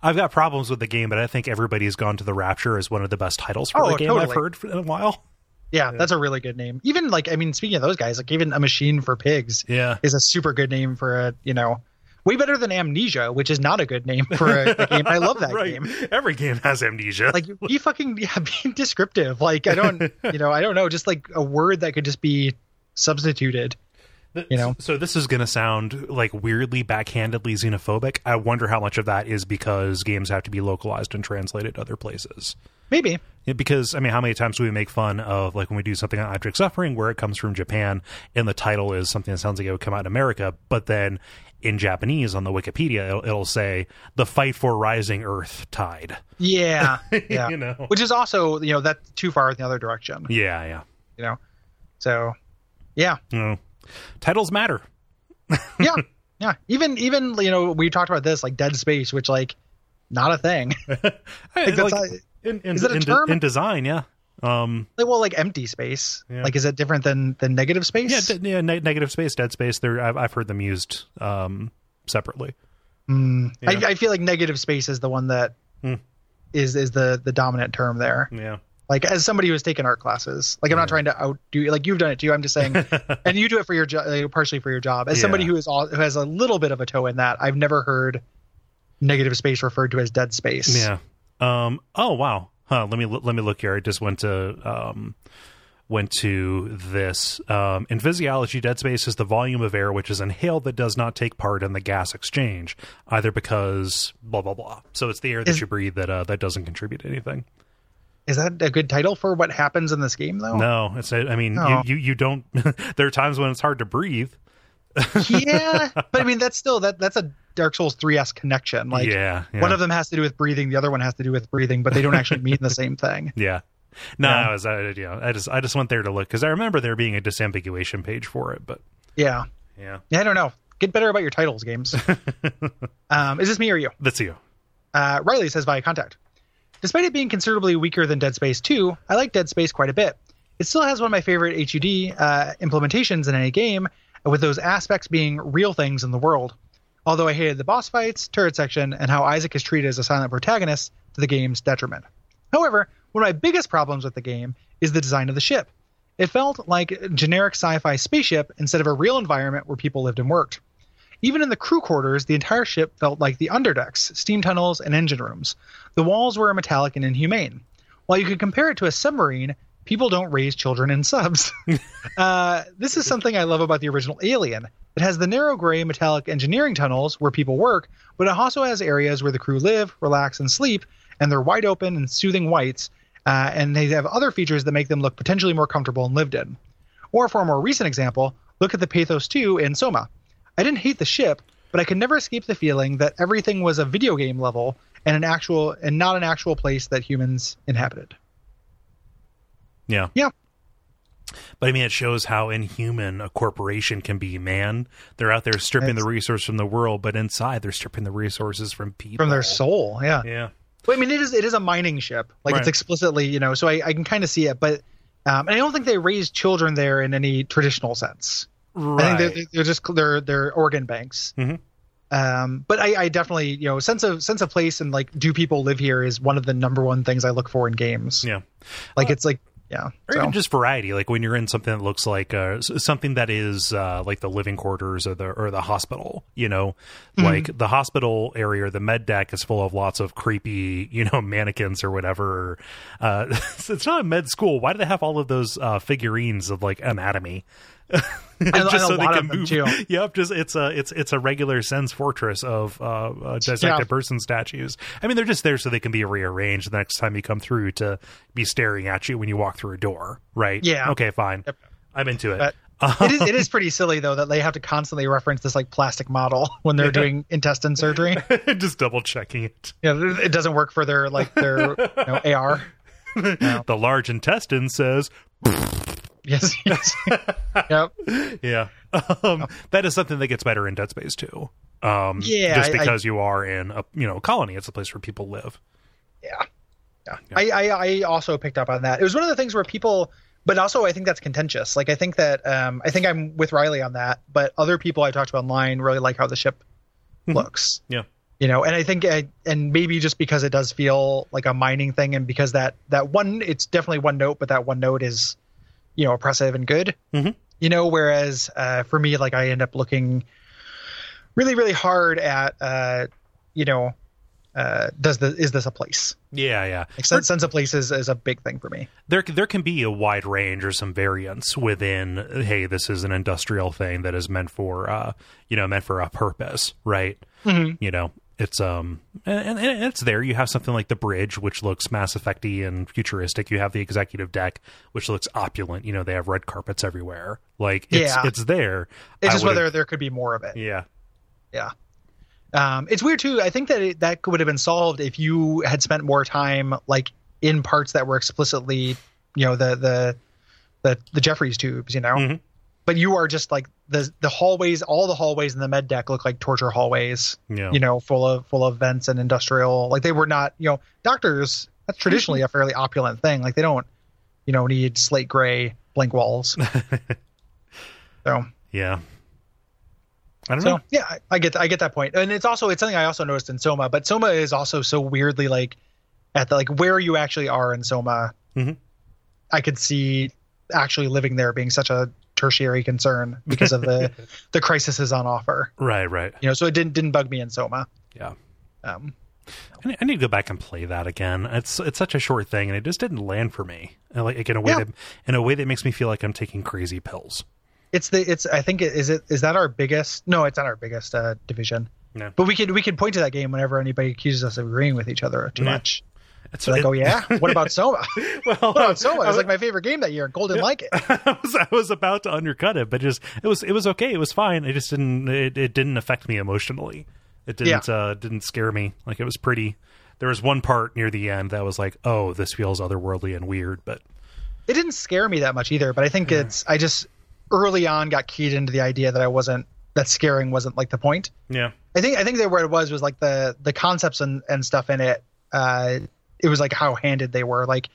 I've got problems with the game, but I think everybody's gone to the Rapture as one of the best titles for Oh, the game I've heard for- in a while. Yeah, Yeah. that's a really good name. Even like I mean, speaking of those guys, like even a machine for pigs Yeah. is a super good name for a you know way better than Amnesia, which is not a good name for a, a game. I love <laughs> that right. game. Every game has amnesia. Like be fucking <laughs> yeah, be descriptive. Like I don't you know I don't know just like a word that could just be substituted. You know. So this is going to sound like weirdly backhandedly xenophobic. I wonder how much of that is because games have to be localized and translated to other places. Maybe because I mean, how many times do we make fun of like when we do something on Abject Suffering where it comes from Japan and the title is something that sounds like it would come out in America, but then in Japanese on the Wikipedia it'll, it'll say the fight for rising Earth tide. yeah <laughs> yeah. you know. Which is also you know that's too far in the other direction. Yeah, yeah. You know, so yeah know, titles matter. <laughs> yeah yeah. Even even you know we talked about this like Dead Space, which like not a thing. <laughs> <laughs> Like, like, not- in, in, is that a in, term? in design, yeah. Um, like well like empty space. Yeah. Like is it different than than negative space? yeah, de- yeah, ne- negative space, dead space. There, I've, I've heard them used um, separately. Mm, Yeah. I, I feel like negative space is the one that is Hmm. is the the dominant term there. Yeah, Like as somebody who has taken art classes, like I'm not trying to outdo like you've done it too. I'm just saying, <laughs> and you do it for your job, uh, partially for your job. As somebody who is all, who has a little bit of a toe in that, I've never heard negative space referred to as dead space. yeah. Um, oh wow. Huh. Let me let me look here. I just went to um, went to this. Um, in physiology, dead space is the volume of air which is inhaled that does not take part in the gas exchange, either because blah blah blah. So it's the air that Is- you breathe that uh, that doesn't contribute to anything. Is that a good title for what happens in this game though? No, it's. I mean, Oh. you, you you don't. <laughs> there are times when it's hard to breathe. yeah, <laughs> but I mean that's still that that's a Dark Souls 3s connection. Like yeah, yeah. one of them has to do with breathing, the other one has to do with breathing, but they don't actually mean the same thing. <laughs> Yeah. No, Yeah. I was, I, you know, I just, I just went there to look because I remember there being a disambiguation page for it, but Yeah. yeah, Yeah, I don't know. Get better about your titles, games. um, is this me or you? that's you. Uh, Riley says via contact. Despite it being considerably weaker than Dead Space 2, I like Dead Space quite a bit. It still has one of my favorite HUD uh, implementations in any game, with those aspects being real things in the world. Although I hated the boss fights, turret section, and how Isaac is treated as a silent protagonist to the game's detriment. However, one of my biggest problems with the game is the design of the ship. It felt like a generic sci fi spaceship instead of a real environment where people lived and worked. Even in the crew quarters, the entire ship felt like the underdecks, steam tunnels, and engine rooms. The walls were metallic and inhumane. While you could compare it to a submarine, people don't raise children in subs. <laughs> uh, this is something I love about the original Alien. It has the narrow gray metallic engineering tunnels where people work, but it also has areas where the crew live, relax, and sleep, and they're wide open and soothing whites, uh, and they have other features that make them look potentially more comfortable and lived in. Or for a more recent example, look at the Pathos 2 in Soma. I didn't hate the ship, but I could never escape the feeling that everything was a video game level and an actual and not an actual place that humans inhabited. Yeah. Yeah. But I mean, it shows how inhuman a corporation can be, man. They're out there stripping It's- the resource from the world, but inside they're stripping the resources from people. From their soul, yeah. Yeah. Well, I mean, it is it is a mining ship. Like Right. it's explicitly, you know, so I, I can kind of see it, but um, and I don't think they raise children there in any traditional sense. Right. I think they're, they're just they're they're organ banks. Mhm. Um, but I, I definitely, you know, sense of sense of place and like, do people live here is one of the number one things I look for in games. yeah. Like it's like, yeah. Or So, even just variety, like when you're in something that looks like uh, something that is uh, like the living quarters or the or the hospital, you know, Mm-hmm. like the hospital area or the med deck is full of lots of creepy, you know, <laughs> mannequins or whatever. Uh, <laughs> it's not a med school. Why do they have all of those uh, figurines of like anatomy? <laughs> and, and a lot of them too. Yep, just it's a it's it's a regular sense fortress of uh, uh, dissected Yeah. person statues. I mean, they're just there so they can be rearranged the next time you come through to be staring at you when you walk through a door, right? Yeah. Okay, fine. Yep. I'm into it. But it is it is pretty silly though that they have to constantly reference this like plastic model <laughs> when they're doing intestine surgery. <laughs> just double checking it. Yeah, it doesn't work for their like their you know, AR. The large intestine says, Yes, <laughs> yes. yep. <laughs> yeah. Um, that is something that gets better in Dead Space too. Um, Yeah, just I- I- because you are in a you know colony, it's a place where people live. Yeah. Yeah. I, I I also picked up on that. It was one of the things where people but also I think that's contentious. Like I think that um I think I'm with Riley on that, but other people I talked to online really like how the ship looks. Yeah. You know, and I think I, and maybe just because it does feel like a mining thing and because that that one it's definitely one note, but that one note is you know oppressive and good. Mhm. You know, whereas uh for me like I end up looking really really hard at uh you know uh does the is this a place? Yeah, yeah. Like, sense, sense of place is, is a big thing for me. there there can be a wide range or some variance within hey this is an industrial thing that is meant for uh you know meant for a purpose right Mhm. you know it's um and, and it's there you have something like the bridge which looks mass effecty and futuristic you have the executive deck which looks opulent you know they have red carpets everywhere like it's Yeah. it's there It's I just whether there could be more of it. yeah Yeah. Um, it's weird too. I think that it, that would have been solved if you had spent more time like in parts that were explicitly, you know, the the the, the Jefferies tubes, you know. Mhm. But you are just like the the hallways. All the hallways in the med deck look like torture hallways. yeah You know, full of full of vents and industrial. Like they were not. You know, doctors. That's traditionally a fairly opulent thing. Like they don't, you know, need slate gray blank walls. <laughs> so yeah i don't So know yeah, I- I get I get that point, and it's also it's something I also noticed in Soma. But Soma is also so weirdly like at the like where you actually are in Soma. Mhm. I could see actually living there being such a tertiary concern because of the <laughs> the crises on offer. right right You know, so it didn't didn't bug me in Soma. yeah Um, I need, to go back and play that again. It's it's such a short thing, and it just didn't land for me. Like in a way Yeah. that in a way that makes me feel like I'm taking crazy pills. it's the it's I think it is it is that our biggest no it's not our biggest uh, division. No. But we could we could point to that game whenever anybody accuses us of agreeing with each other too much. So like, it- oh yeah, <laughs> what about Soma? <laughs> well, What about Soma? It was like my favorite game that year. and Kole didn't like it. <laughs> I was I was about to undercut it, but just it was it was okay. It was fine. It just didn't it, it didn't affect me emotionally. It didn't uh didn't scare me. Like it was pretty there was one part near the end that was like, oh, this feels otherworldly and weird, but it didn't scare me that much either. But I think it's I just early on got keyed into the idea that I wasn't that scaring wasn't like the point. yeah, I think I think that where it was was like the the concepts and and stuff in it. Uh, it was like how handed they were. Like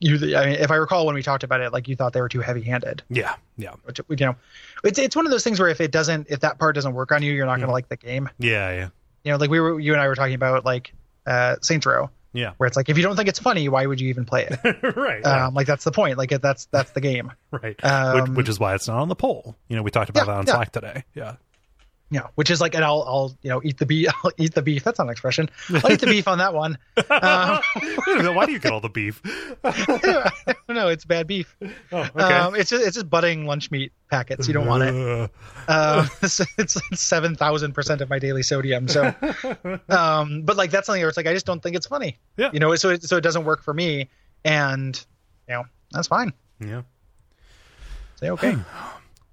you, I mean, if I recall when we talked about it, like you thought they were too heavy handed. yeah, yeah, Which you know, it's it's one of those things where if it doesn't, if that part doesn't work on you, you're not gonna like the game. yeah, yeah, You know, like we were, you and I were talking about like uh, Saints Row, yeah. where it's like if you don't think it's funny, why would you even play it? <laughs> right, yeah, um, like that's the point. Like that's that's the game. <laughs> right. um, which, which is why it's not on the poll. You know, we talked about Yeah, that on yeah. Slack today. Yeah, you know, which is like, and I'll, I'll, you know, eat the beef. <laughs> I'll eat the beef. That's not an expression. I'll eat the beef on that one. <laughs> Um, why do you get all the beef? <laughs> no, it's bad beef. Oh, okay. Um, it's just, it's just budding lunch meat packets. You don't want it. Uh, Um, it's, it's seven thousand percent of my daily sodium. So, um, but like that's something where it's like I just don't think it's funny. Yeah. You know, so it, so it doesn't work for me, and you know that's fine. yeah. Say okay.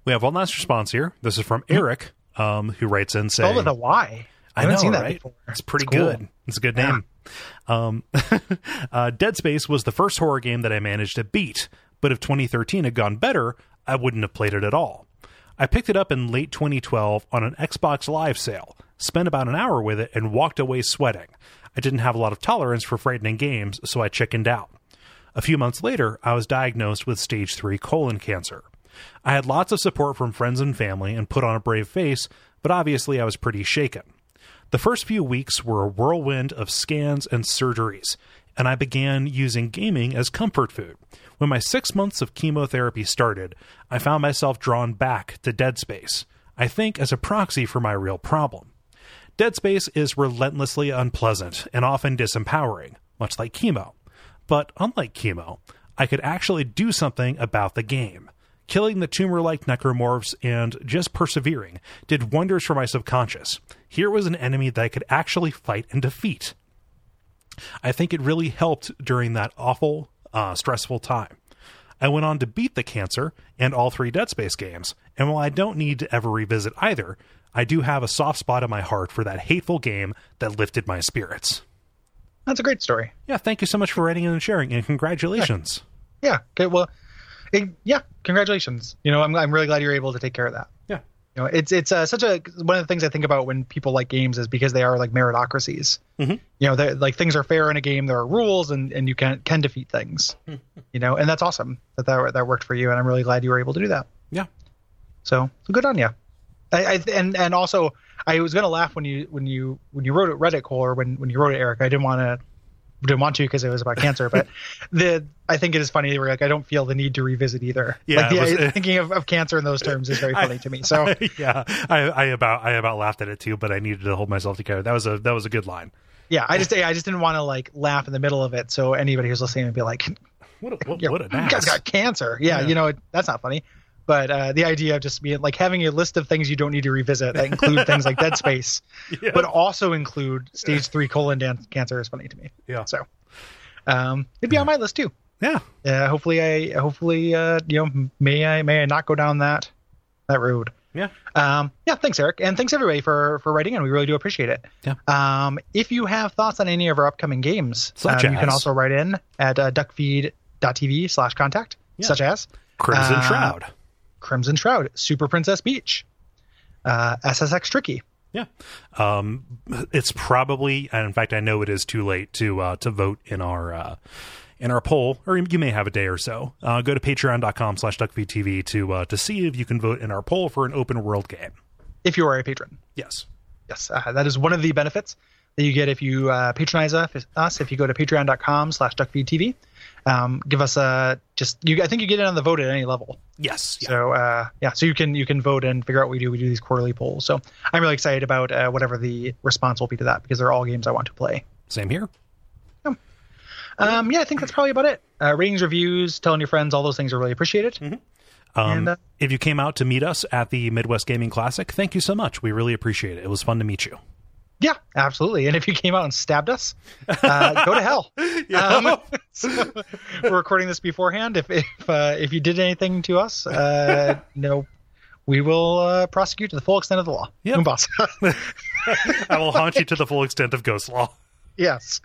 We have one last response here. This is from Hmm. Eric, um, who writes in saying, Spelled with a Y. I haven't know, seen that right? before. It's pretty It's cool. good. It's a good Yeah. name. Um, <laughs> uh, Dead Space was the first horror game that I managed to beat, but if 2013 had gone better, I wouldn't have played it at all. I picked it up in late 2012 on an Xbox Live sale, spent about an hour with it, and walked away sweating. I didn't have a lot of tolerance for frightening games, so I chickened out. A few months later, I was diagnosed with stage 3 colon cancer. I had lots of support from friends and family and put on a brave face, but obviously I was pretty shaken. The first few weeks were a whirlwind of scans and surgeries, and I began using gaming as comfort food. When my six months of chemotherapy started, I found myself drawn back to Dead Space, I think as a proxy for my real problem. Dead Space is relentlessly unpleasant and often disempowering, much like chemo. But unlike chemo, I could actually do something about the game. Killing the tumor like necromorphs and just persevering did wonders for my subconscious. Here was an enemy that I could actually fight and defeat. I think it really helped during that awful, uh, stressful time. I went on to beat the cancer and all three Dead Space games, and while I don't need to ever revisit either, I do have a soft spot in my heart for that hateful game that lifted my spirits. That's a great story. Yeah, thank you so much for writing and sharing, and congratulations. Yeah. Okay. Well, it, yeah. Congratulations. You know, I'm I'm really glad you're able to take care of that. Yeah. You know, it's it's uh, such a one of the things I think about when people like games is because they are like meritocracies. Mhm. You know, like things are fair in a game. There are rules, and and you can can defeat things. you know, and that's awesome that that that worked for you, and I'm really glad you were able to do that. Yeah. So, so good on you. I, I and and also I was gonna laugh when you when you when you wrote it Reddit Kole or when when you wrote it Eric. I didn't want to didn't want to because it was about cancer, but <laughs> the I think it is funny. Where like I don't feel the need to revisit either. Yeah, like the, was- eh. thinking of, of cancer in those terms is very funny to me. <laughs> So <laughs> yeah, I, I about I about laughed at it too, but I needed to hold myself together. That was a that was a good line. yeah, I just I just didn't want to like laugh in the middle of it, so anybody who's listening would be like, What a, what, what a you guys got cancer. Yeah, Yeah. you know it, that's not funny. But uh, the idea of just being like having a list of things you don't need to revisit that include things like Dead <laughs> Space, Yeah. but also include stage three colon dan- cancer is funny to me. Yeah. So um, it'd be on my list too. yeah, Uh, hopefully, I hopefully uh, you know may I may I not go down that that road. yeah, Um, yeah, thanks, Eric, and thanks everybody for for writing, and we really do appreciate it. Yeah. Um, if you have thoughts on any of our upcoming games, Such um, you can also write in at uh, duckfeed.tv slash contact, Yeah. such as Crimson Uh, Shroud. Crimson Shroud, Super Princess Peach, uh, SSX Tricky. Yeah, um, it's probably, and in fact, I know it is too late to uh, to vote in our uh, in our poll, or you may have a day or so. Uh, go to Patreon.com/slash DuckFeedTV to uh, to see if you can vote in our poll for an open world game. If you are a patron, Yes. yes, uh, that is one of the benefits that you get if you uh, patronize us. If you go to Patreon.com/slash DuckFeedTV, um, give us a just. You, I think you get in on the vote at any level. Yes. Yeah. So uh, yeah, so you can you can vote and figure out what we do. We do these quarterly polls. So I'm really excited about uh, whatever the response will be to that because they're all games I want to play. Same here. Um, yeah, I think that's probably about it. Uh, ratings, reviews, telling your friends, all those things are really appreciated. Um, And, uh, if you came out to meet us at the Midwest Gaming Classic, thank you so much. We really appreciate it. It was fun to meet you. Yeah, absolutely. And if you came out and stabbed us, uh, go to hell. <laughs> Um, <laughs> so we're recording this beforehand. If if uh, if you did anything to us, uh, <laughs> no, we will uh, prosecute to the full extent of the law. Moonboss. I will haunt you to the full extent of Ghost Law. Yes.